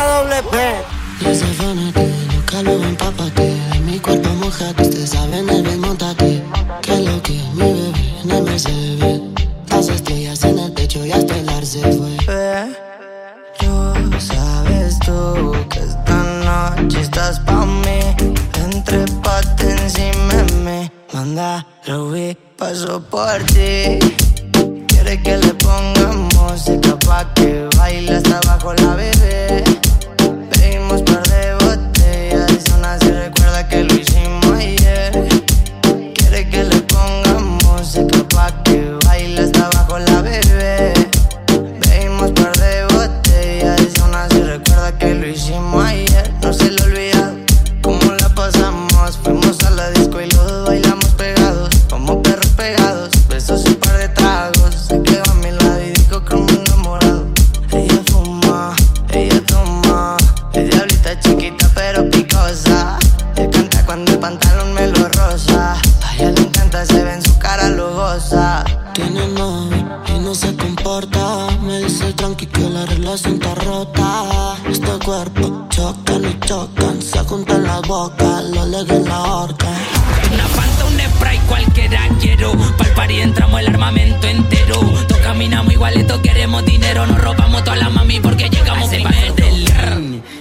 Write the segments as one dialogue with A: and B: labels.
A: marca doble P.
B: Desafánate, nunca lo empápate. De mi cuerpo mojate, usted sabe en el montate. Que lo que mi bebé en el Mercedes. Las estrellas en el techo y hasta el arce fue.
C: Yo sabes tú que esta noche estás pa' mí. Entre pate encima de mí. Manda, Ruby, paso por ti. Quiere que le pongamos música pa' que baile hasta abajo la bebé.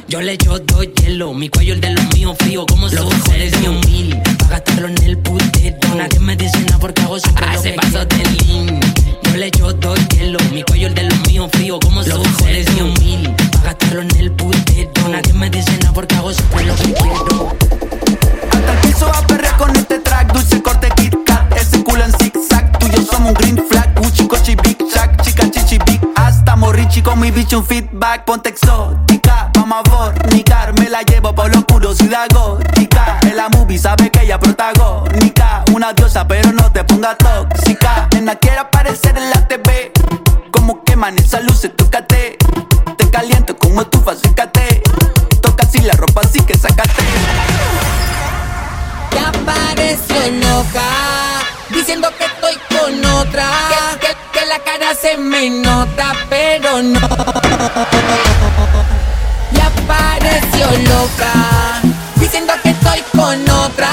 D: Yo le echo dos hielo, mi cuello el de los míos frío como los mejores mío mil. Pa' gastarlo en el putero. Nadie me dice nada porque hago siempre lo que paso de lean. Yo le echo dos hielo, mi cuello el de los míos frío como los mejores mío mil. Pa' gastarlo en el putero. Nadie me dice nada porque hago siempre lo que quiero.
E: Hasta el piso a perrear con este track Dulce corte Kit Kat, ese culo en zigzag Tú y yo somos un green flag, Gucci, Cochi, Big Shack Chica, chichi, big hasta Richie con mi bicho un feedback Ponte exótica, vamos a Me la llevo por los curiosidad gótica. En la movie sabe que ella protagónica. Una diosa pero no te ponga tóxica. Nena quiere aparecer en la TV Como queman esas luces, tócate Te caliento como estufa, sécate Toca así la ropa, así que sácate.
F: Ya pareció loca, diciendo que estoy con otra. Que- que la cara se me nota, pero no. Ya pareció loca, diciendo que estoy con otra.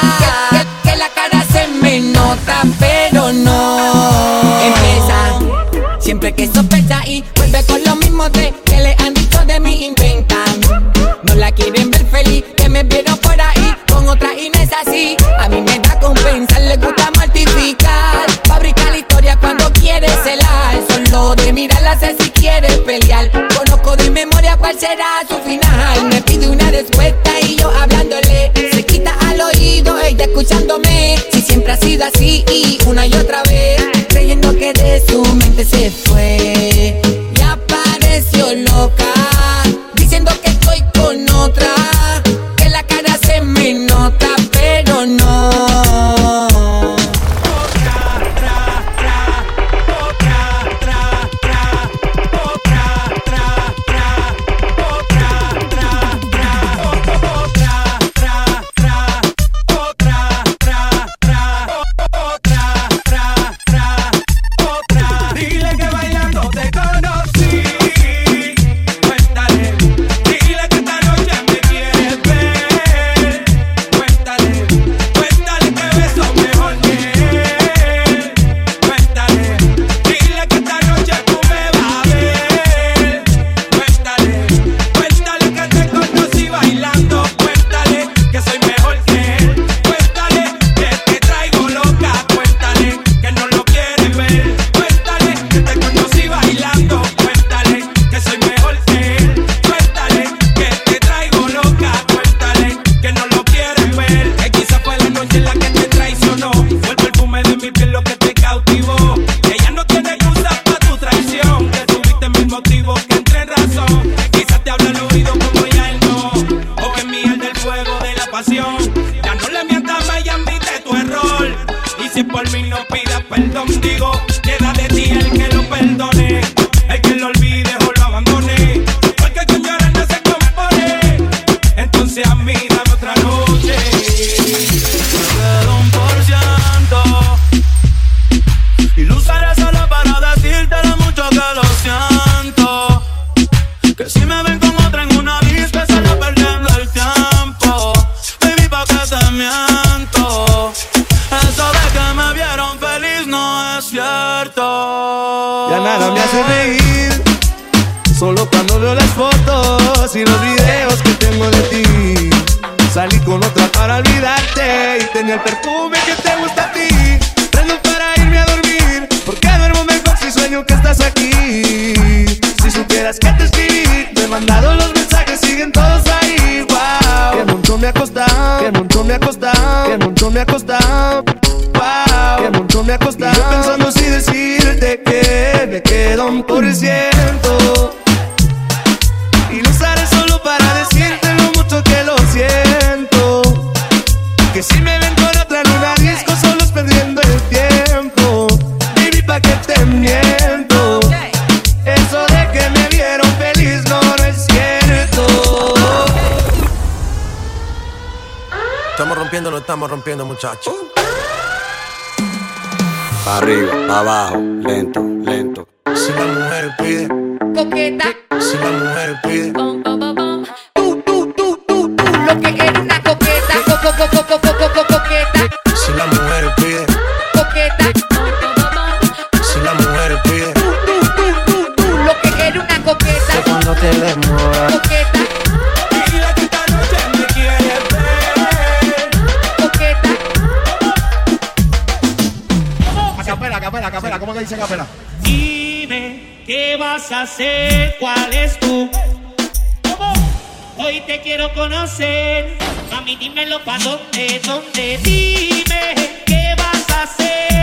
F: Que, la cara se me nota, pero no. Empieza, siempre que sospecha y vuelve con lo mismo de que le han dicho de mí inventan. No la quieren ver feliz, que me vieron por ahí con otra Inés así. A mí me da compensar, le gusta mortificar. Fabricar la historia cuando quiere celar. Solo de mirarla sé si quiere pelear. Cuál será su final. Me pide una respuesta y yo hablándole. Se quita al oído,
G: muchacho. vas a hacer? ¿Cuál es tu? Hoy te quiero conocer. A Mami, dímelo pa' dónde, dónde. Dime, ¿qué vas a hacer?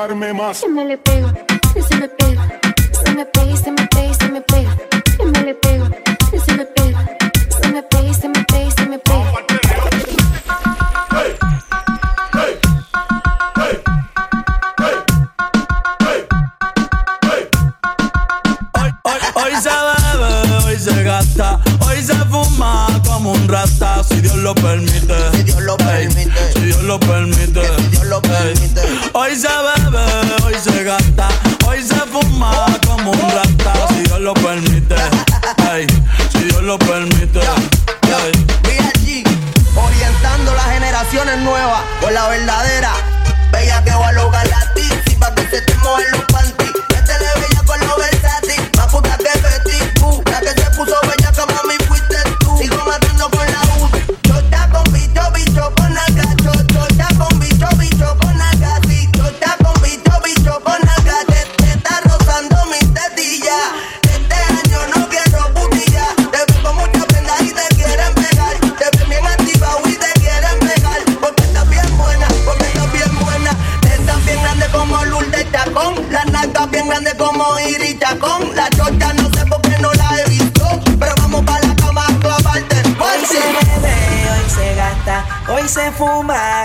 G: pegarme más. Se
H: me le pega, se me pega, se me pega, se me pega,
I: se me pega. Se me le pega, se me pega, se me pega, se me pega, se me pega.
E: Hoy se bebe, hoy se gasta, hoy se fuma como un rata, si Dios lo permite. Si Dios lo permite. Si Dios lo permite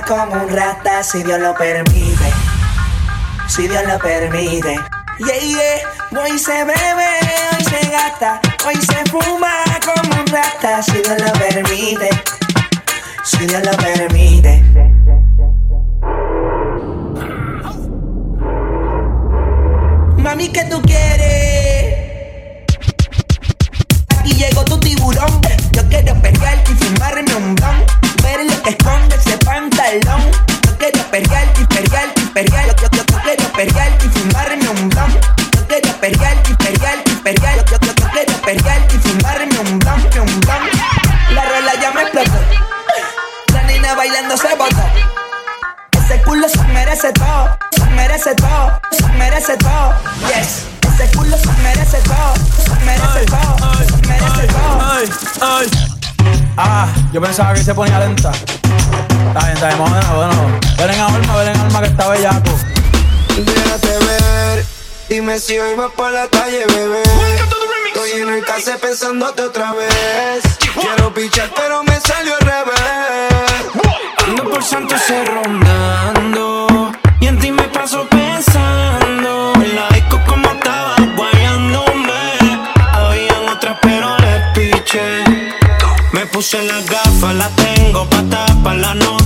E: como un rata si Dios lo permite. Si Dios lo permite.
J: Yeah, yeah. Hoy se bebe, hoy se gasta, hoy se fuma como un rata si Dios lo permite. Si Dios lo permite. Mami, ¿qué tú quieres? Aquí llegó tu tiburón. Yo quiero pelear y fumarme un blon ver lo que esconde ese pantalón. Yo quiero perrear, y perrear, y perrear. Yo, yo, yo, quiero perrear y fumarme un blon. Yo quiero perrear, y perrear, y perrear. Yo, yo, yo, quiero perrear y fumarme un blon, un blon. La rola ya me explotó. La nena bailando se botó. Ese culo se merece todo, se merece todo, se merece todo. Yes. Ese culo se merece todo, se merece todo, se merece todo.
E: Ay, ay, ay. Ah, yo pensaba que se ponía lenta. Está bien, está bien, bueno, bueno. Ven en alma, ven en alma que está bellaco.
K: Déjate ver, dime si hoy vas por la calle, bebé. Estoy en el case pensándote otra vez. Quiero pichar, pero me salió al revés.
L: Ando por Santo Cerro rondando Y en ti me paso pensando puse las gafas, las tengo pa' tapar la nota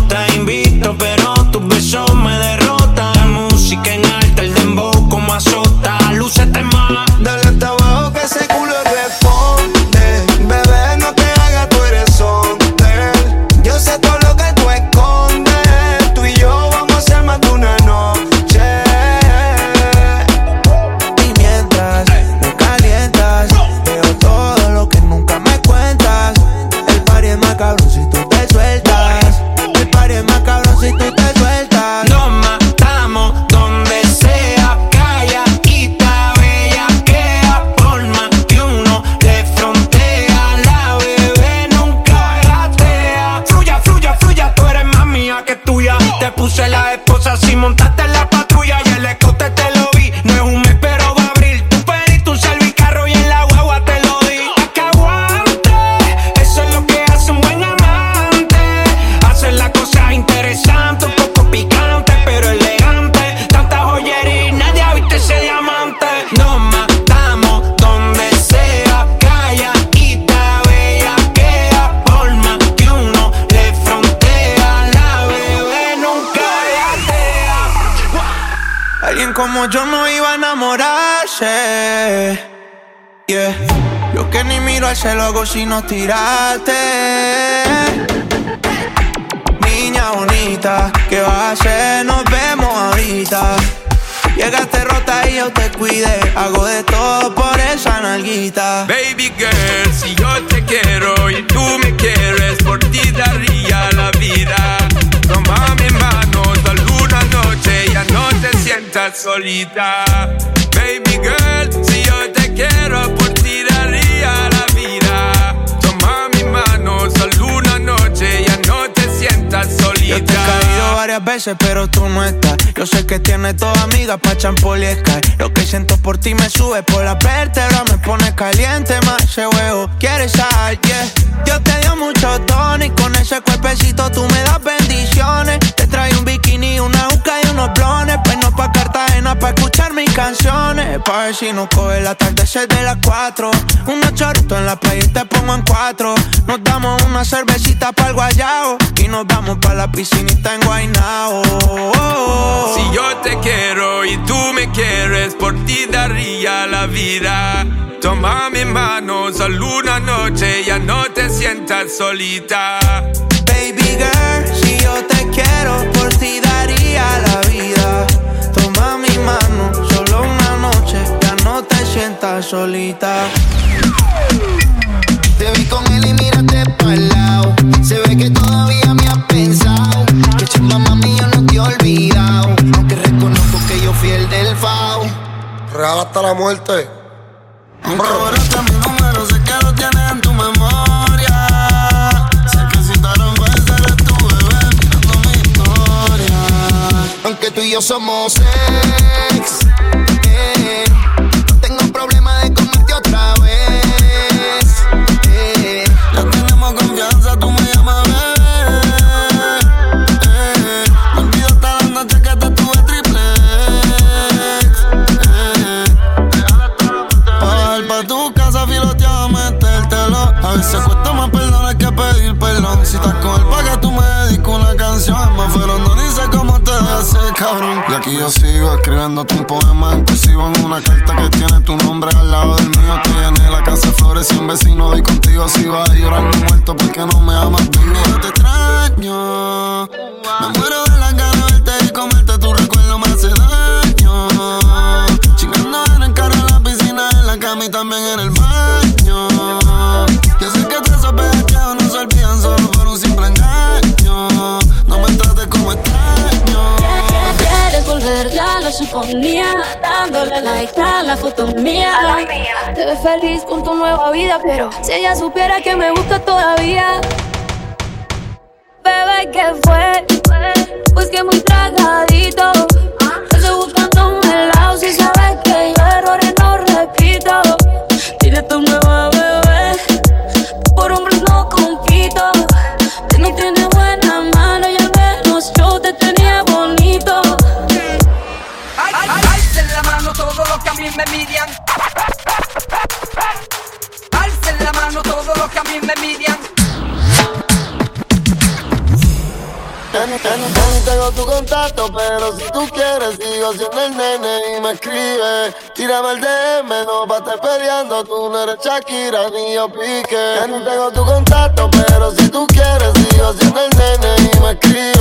M: cielo hago sino tirarte. Niña bonita, ¿qué vas a hacer? Nos vemos ahorita. Llegaste rota y yo te cuidé. Hago de todo por esa nalguita.
N: Baby girl, si yo te quiero y tú me quieres, por ti daría la vida. Toma mi mano, solo una noche, ya no te sientas solita. Baby girl, si yo te quiero, por ti daría la vida. Sientas solita.
M: Yo te he caído varias veces, pero tú no estás. Yo sé que tienes toda amigas pa' champol y Sky. Lo que siento por ti me sube por la vértebra, me pone caliente más ese huevo. ¿Quieres sal? Yeah. Yo te dio mucho tono y con ese cuerpecito tú me das bendiciones. Te trae un bikini, una uca y unos blones. Pues no pa' Cartagena pa' escuchar mis canciones. Pa' ver si nos coge el atardecer de las cuatro. Unos choritos en la playa y te pongo en cuatro. Nos damos una cervecita para el guayao y nos vamos pa' la piscinita en Guaynao.
N: Si yo te quiero y tú me quieres, por ti daría la vida. Toma mi mano, solo una noche, ya no te sientas solita.
M: Baby girl, si yo te quiero, por ti daría la vida. Toma mi mano, solo una noche, ya no te sientas solita.
K: Te vi con él y mírate pa'l lado. Se ve que todavía me has pensado. Que chumba mami, yo no te he olvidado. Aunque reconozco que yo fui el del FAO.
O: Real hasta la muerte.
K: Borraste mi número, sé que lo tienes en tu memoria. Sé que si te lo ves, eres tu bebé mirando mi historia. Aunque tú y yo somos ex, cabrón. Y aquí yo sigo escribiéndote un poema inclusivo en una carta que tiene tu nombre al lado del mío. Tiene la casa flores y un vecino y contigo si vas llorando muerto porque no me amas vivo. Yo te extraño. Me muero
P: dándole like a la foto mía. Te ves feliz con tu nueva vida, pero si ella supiera que me gusta todavía. Bebé, ¿qué fue? Pues que muy tragadito. Estoy buscando un helado si
K: Shakira ni yo pique. Ya no tengo tu contacto, pero si tú quieres, sigo siendo el nene y me escribo.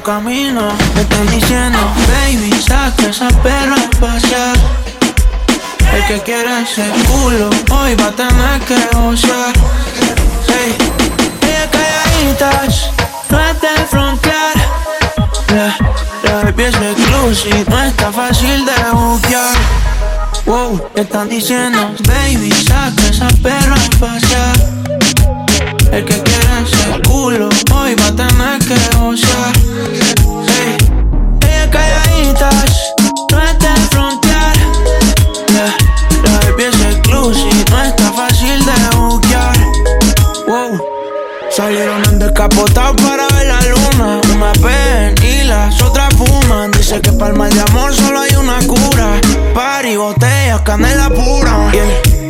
K: camino. Me
M: están diciendo, baby, saca esa perra a pasear. El que quiere ese culo, hoy va a tener que usar. Hey, ella calladitas, no es de frontear. La, la baby es exclusive, no está fácil de buquear. Wow, te están diciendo, baby, saca esa perra a pasear. El que quiera ese culo hoy va a tener que gozar. Hey. Ella calladitas, no es de frontear. Yeah. La baby es exclusive, no está fácil de buquear. Wow. Salieron en descapotado para ver la luna fuma pen y las otras fuman. Dice que para el mal de amor solo hay una cura. Party, botellas, canela pura.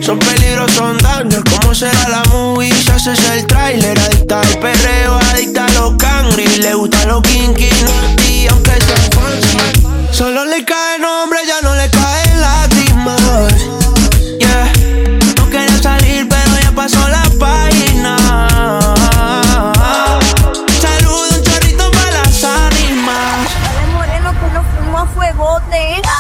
M: Son peligrosos son daños, ¿cómo será la movie? Se hace el trailer, adicta al perreo, adicta a los cangri, le gusta los kinky, no aunque sea fancy. Solo le cae nombre,
Q: ya tiếng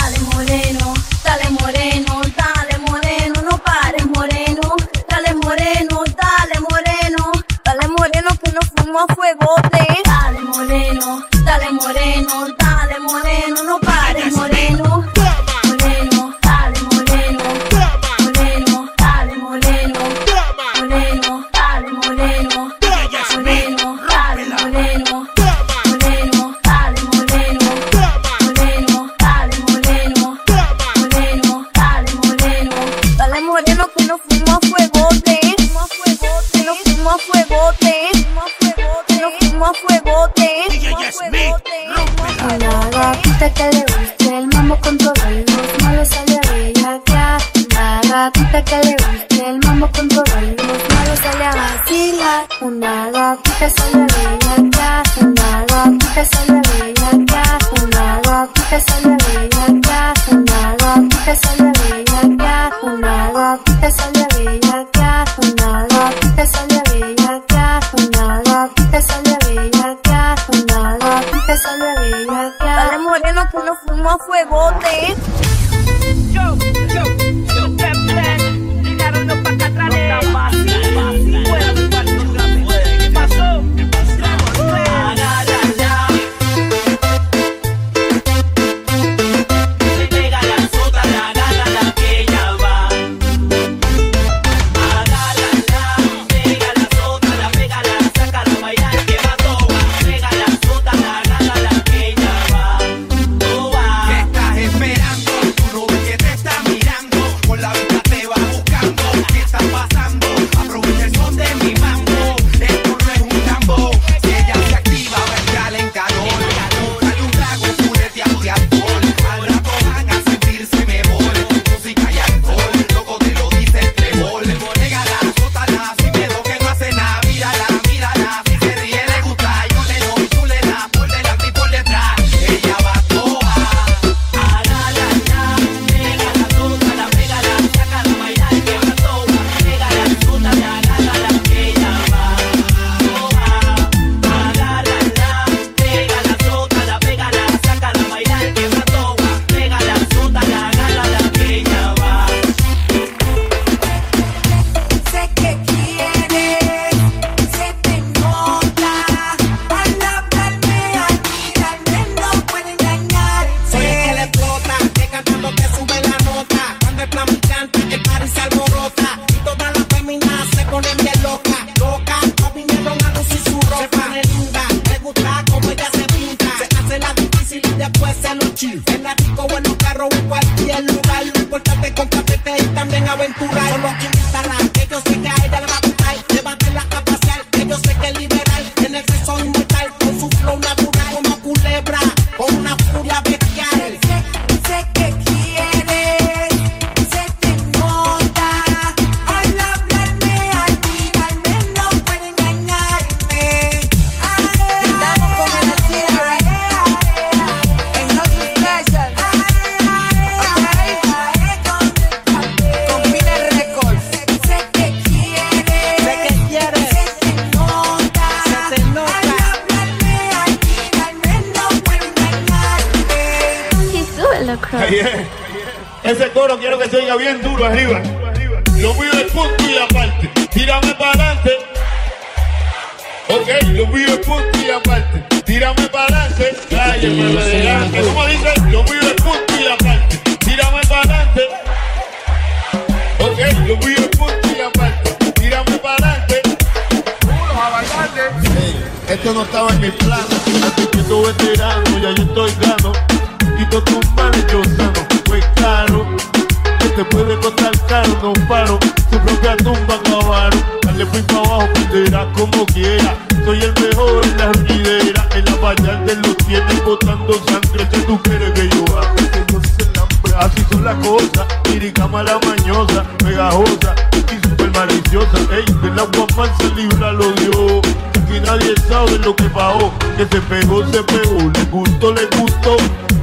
Q: gustó, le gustó.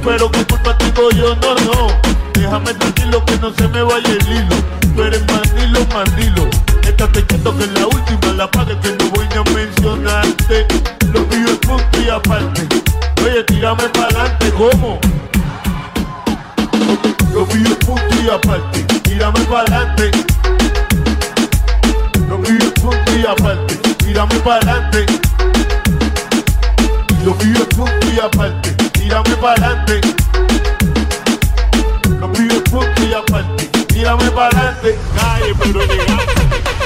Q: Pero que culpa tengo yo, no, no. Déjame tranquilo que no se me vaya el hilo. Tú eres mandilo, mandilo. Estate quieto que en la última la pague que no voy a mencionarte. Lo mío es punto y aparte. Oye, tírame para adelante, ¿cómo? Lo mío es punto y aparte, tírame para adelante. Lo mío es punto y aparte, tírame para adelante. Lo mío es punto y aparte, tírame para adelante. Lo mío es punto y aparte, tírame para adelante. Calle, pero elegante.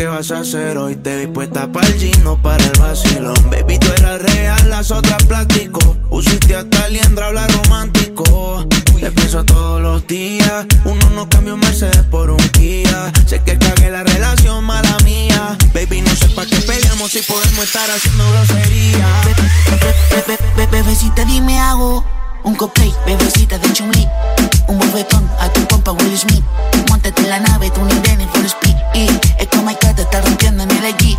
R: ¿Qué
M: vas a hacer hoy? Te vi puesta para el gino, para el vacilón. Baby, tú eras real, las otras plástico. Usiste hasta liendra, habla romántico. Te pienso todos los días. Uno no cambia un Mercedes por un Kia. Sé que cagué la relación, mala mía. Baby, no sé pa' qué peleamos si podemos estar haciendo grosería.
R: Be- be- Bebecita, dime hago un cosplay, bebecita de chumli. Un bofetón a tu compa Will Smith. Montate en la nave, tú ni Dennis for speed. Y es como hay que te está rompiendo en el allí.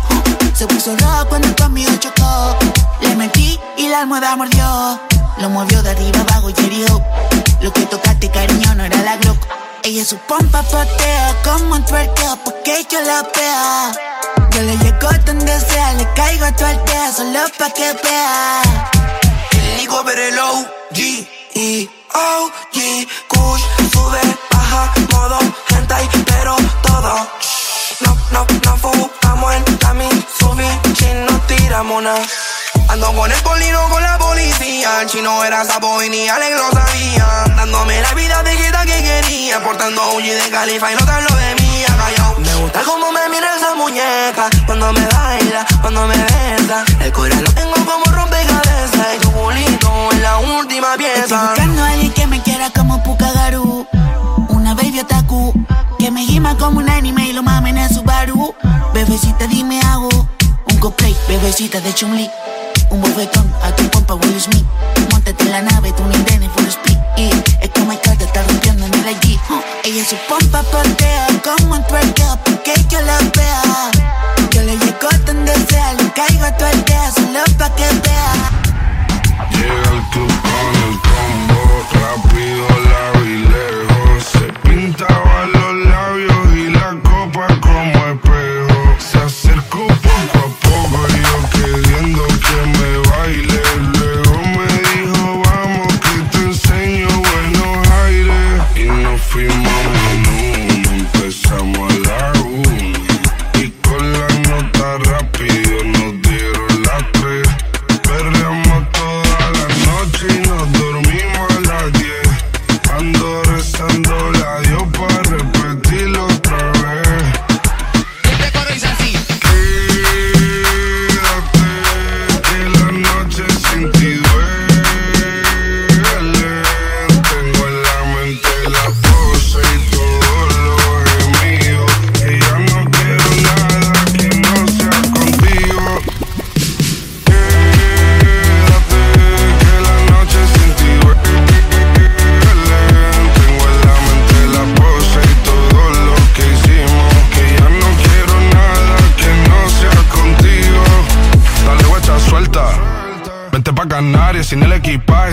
R: Se puso rojo cuando conmigo chocó. Le metí y la almohada mordió. Lo movió de arriba abajo y herió. Lo que tocaste, cariño, no era la Glock. Ella su pompa patea como un twerkeo porque yo la vea. Yo le llego donde sea, le caigo a tu aldea solo pa' que vea.
S: Nico Berelo, G E O G Kush sube, baja, modo hentai, pero todo. No, no, no fumamos en cami, subí, chino, tiramos una. Ando con el colino con la policía. Chino era sapo y ni Alex lo sabía. Dándome la vida de quita que quería. Portando OG de Califa y no tan lo de mía. Callao. Me gusta cómo me mira esa muñeca. Cuando me baila, cuando me besa. El corazón lo tengo como rompecabezas.
R: Estoy buscando a alguien que me quiera como Pukagaru. Una baby otaku. Que me gima como un anime y lo mamen en su baru. Bebecita, dime hago un cosplay. Bebecita de Chumli. Un bofetón a tu pompa Will Smith. Montate en la nave, tú Nintendo full speed. Y es como el carta está rompiendo en el allí. Uh, ella su pompa portea como un tuerca porque yo la vea. Yo le llego donde sea, le caigo a tuerca solo pa' que vea.
Q: Llega el club con el combo, rápido la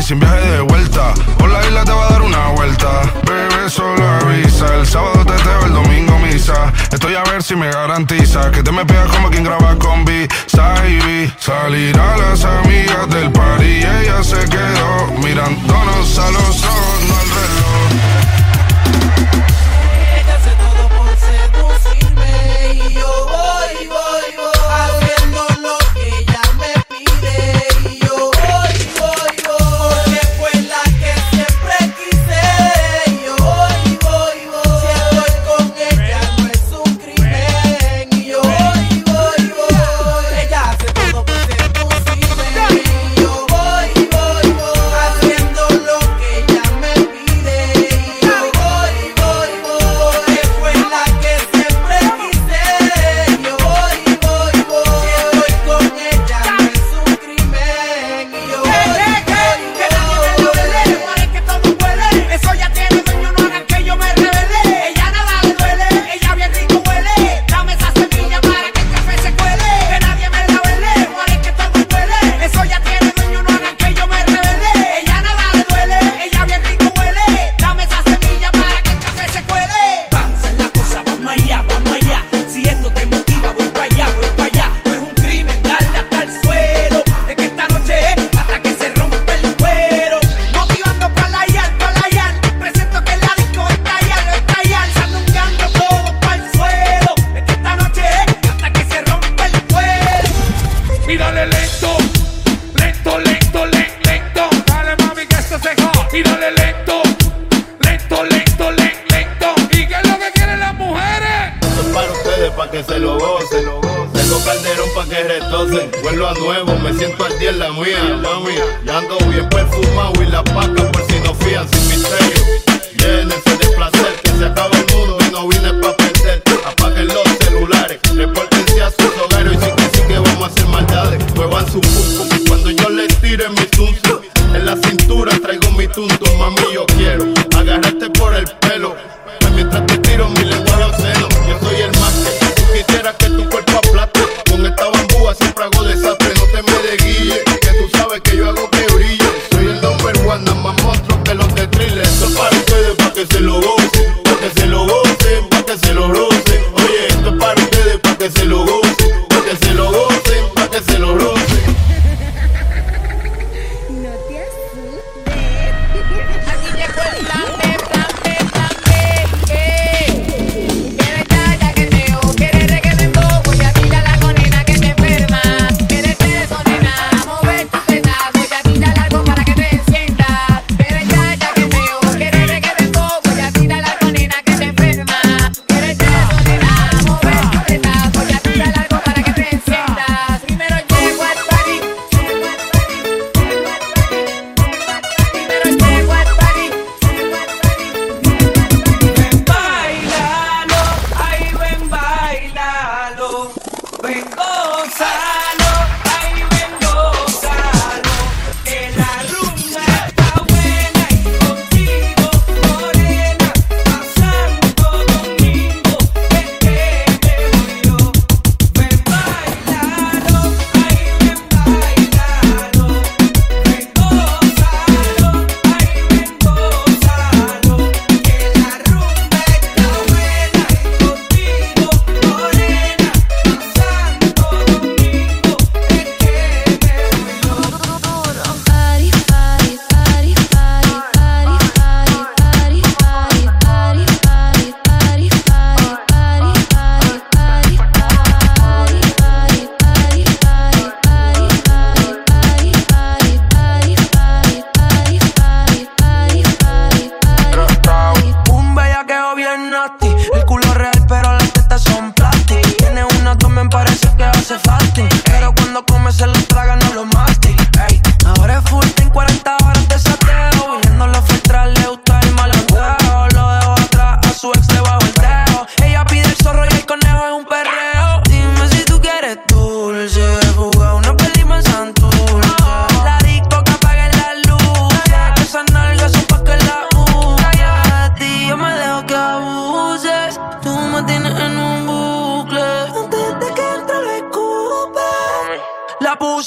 Q: sin viaje de vuelta. Por la isla te va a dar una vuelta. Bebé, solo avisa. El sábado te teo, el domingo misa. Estoy a ver si me garantiza que te me pegas como quien graba con B. Saibi. Salir a las amigas del par y ella se quedó mirándonos a los ojos, no al.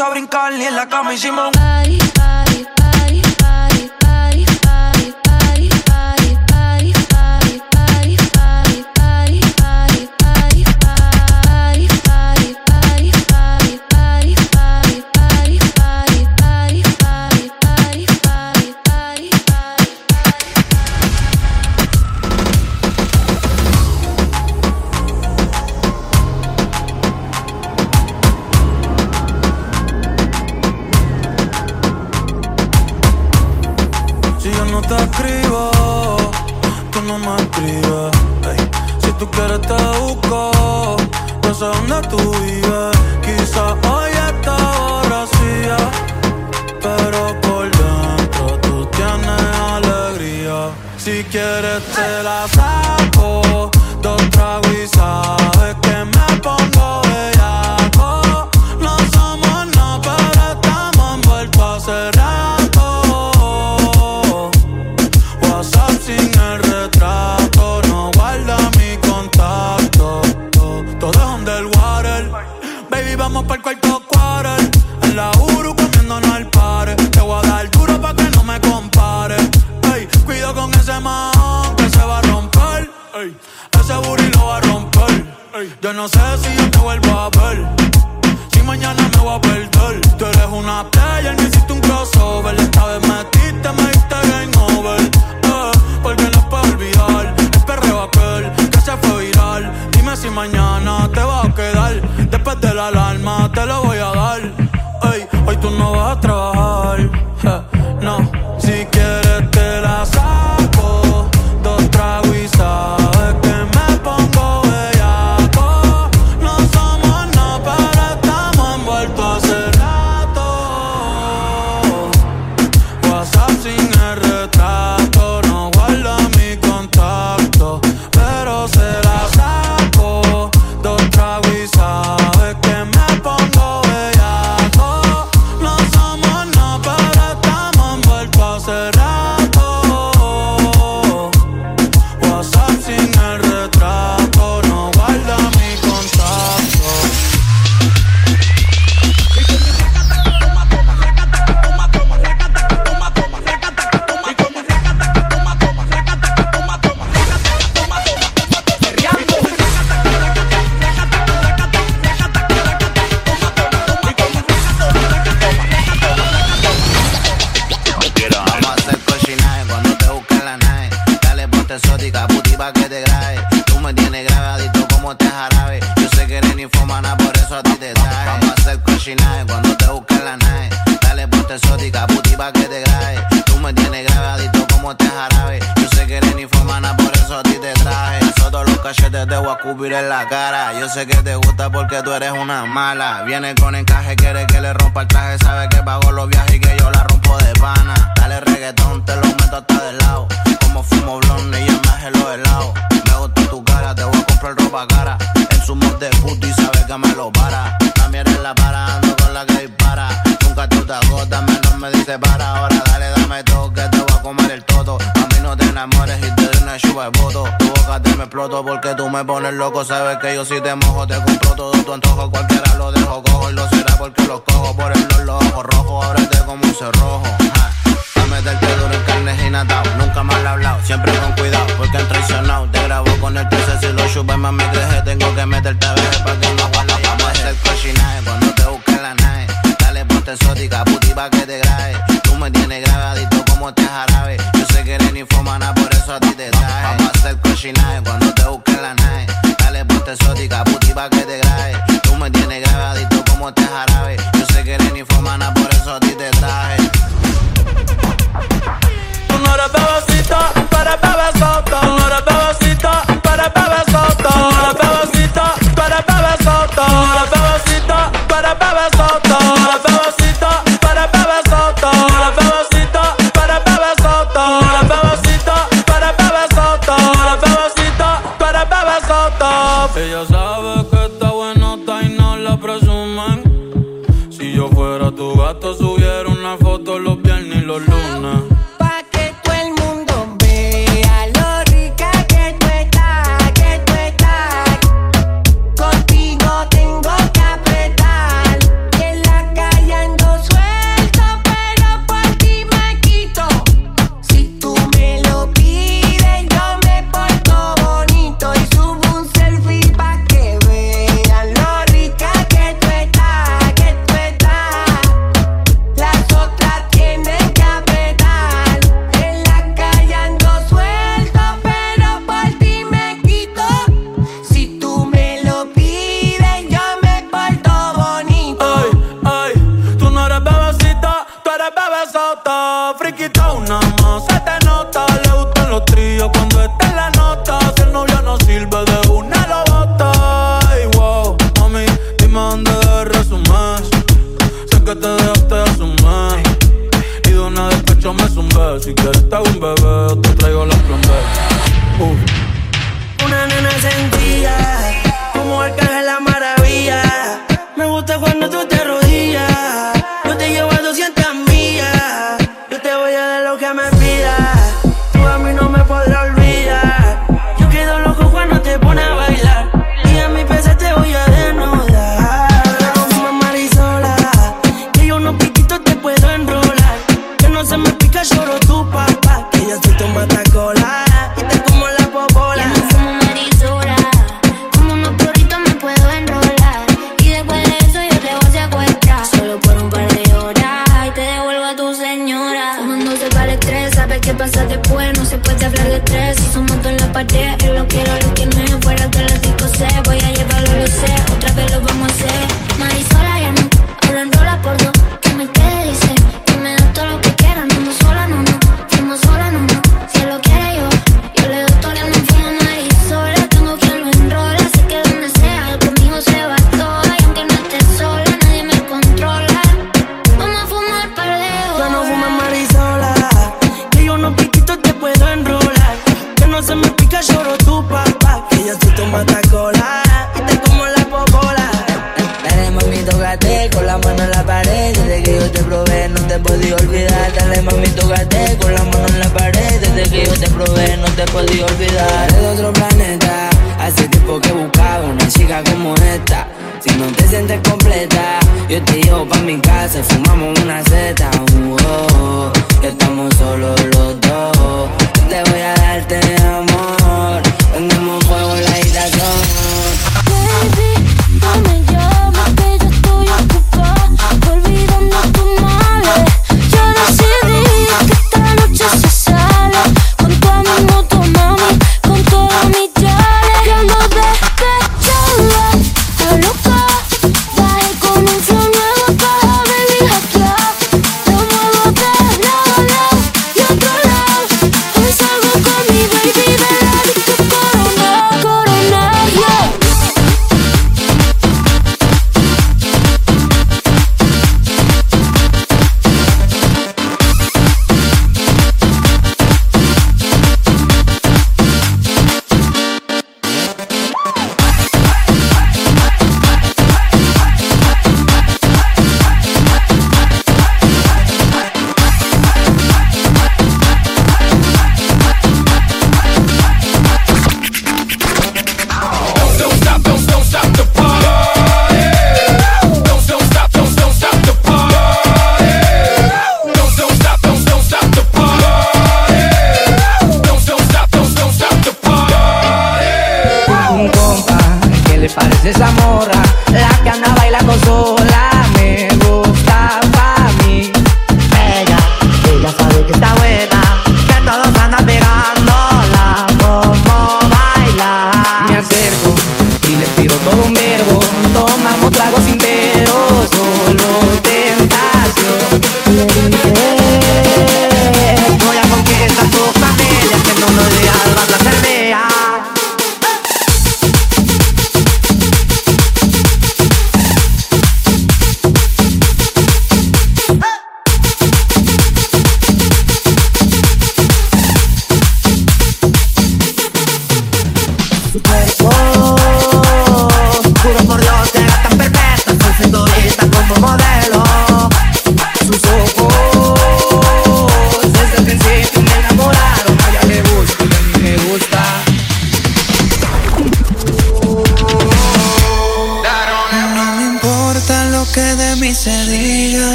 T: A
I: brincar y en la cama hicimos
P: Party,
I: yo no sé si yo te vuelvo a ver. Si mañana me voy a perder. Tú eres una player, me hiciste un crossover. Esta vez metiste, me diste game over. Eh, porque no puedo olvidar el perreo aquel que se fue viral. Dime si mañana te va a quedar. Después de la alarma te lo voy a dar. Ey, hoy tú no vas a trabajar. Te
U: busquen la nave. Dale ponte exótica, puti pa' que te grabe. Tú me tienes grabadito como te jarabe. Yo sé que eres ninfomana, por eso a ti te traje. Todos los cachetes te voy a cubrir en la cara. Yo sé que te gusta porque tú eres una mala. Viene con encaje, quiere que le rompa el traje. Sabe que pago los viajes y que yo la rompo de pana. Dale reggaetón, te lo meto hasta del lado. Como fumo blonde y me los helados. Me gusta tu cara, te voy a comprar ropa cara. En su mod de puto y sabes que me lo para. También eres la para, ando con la que dispara. Nunca tú te agotas, menos me dice para. Ahora dale, dame todo que te voy a comer el toto. A mí no te enamores y te doy una chupa de voto. Tu boca te me exploto porque tú me pones loco. Sabes que yo si te mojo te compro todo tu antojo. Cualquiera lo dejo cojo y lo será porque los cojo por el los ojos rojos. Ábrete como un cerrojo. Meterte duro en carne y natao. Nunca he hablado, siempre con cuidado. Porque han traicionado. Te grabo con el 13 si lo chupes más me creje. Tengo que meterte a ver para que no aguante. Vamos a hacer cochinaje cuando te busquen la nave. Dale ponte exótica, puti pa' que te grabe. Tú me tienes grabadito como te jarabe. Yo sé que eres ninfomana, por eso a ti te traje. Vamos a hacer cochinaje cuando te busquen la nave. Dale ponte exótica, puti pa' que te grabe. Tú me tienes grabadito como te jarabe. Yo sé que eres ninfomana,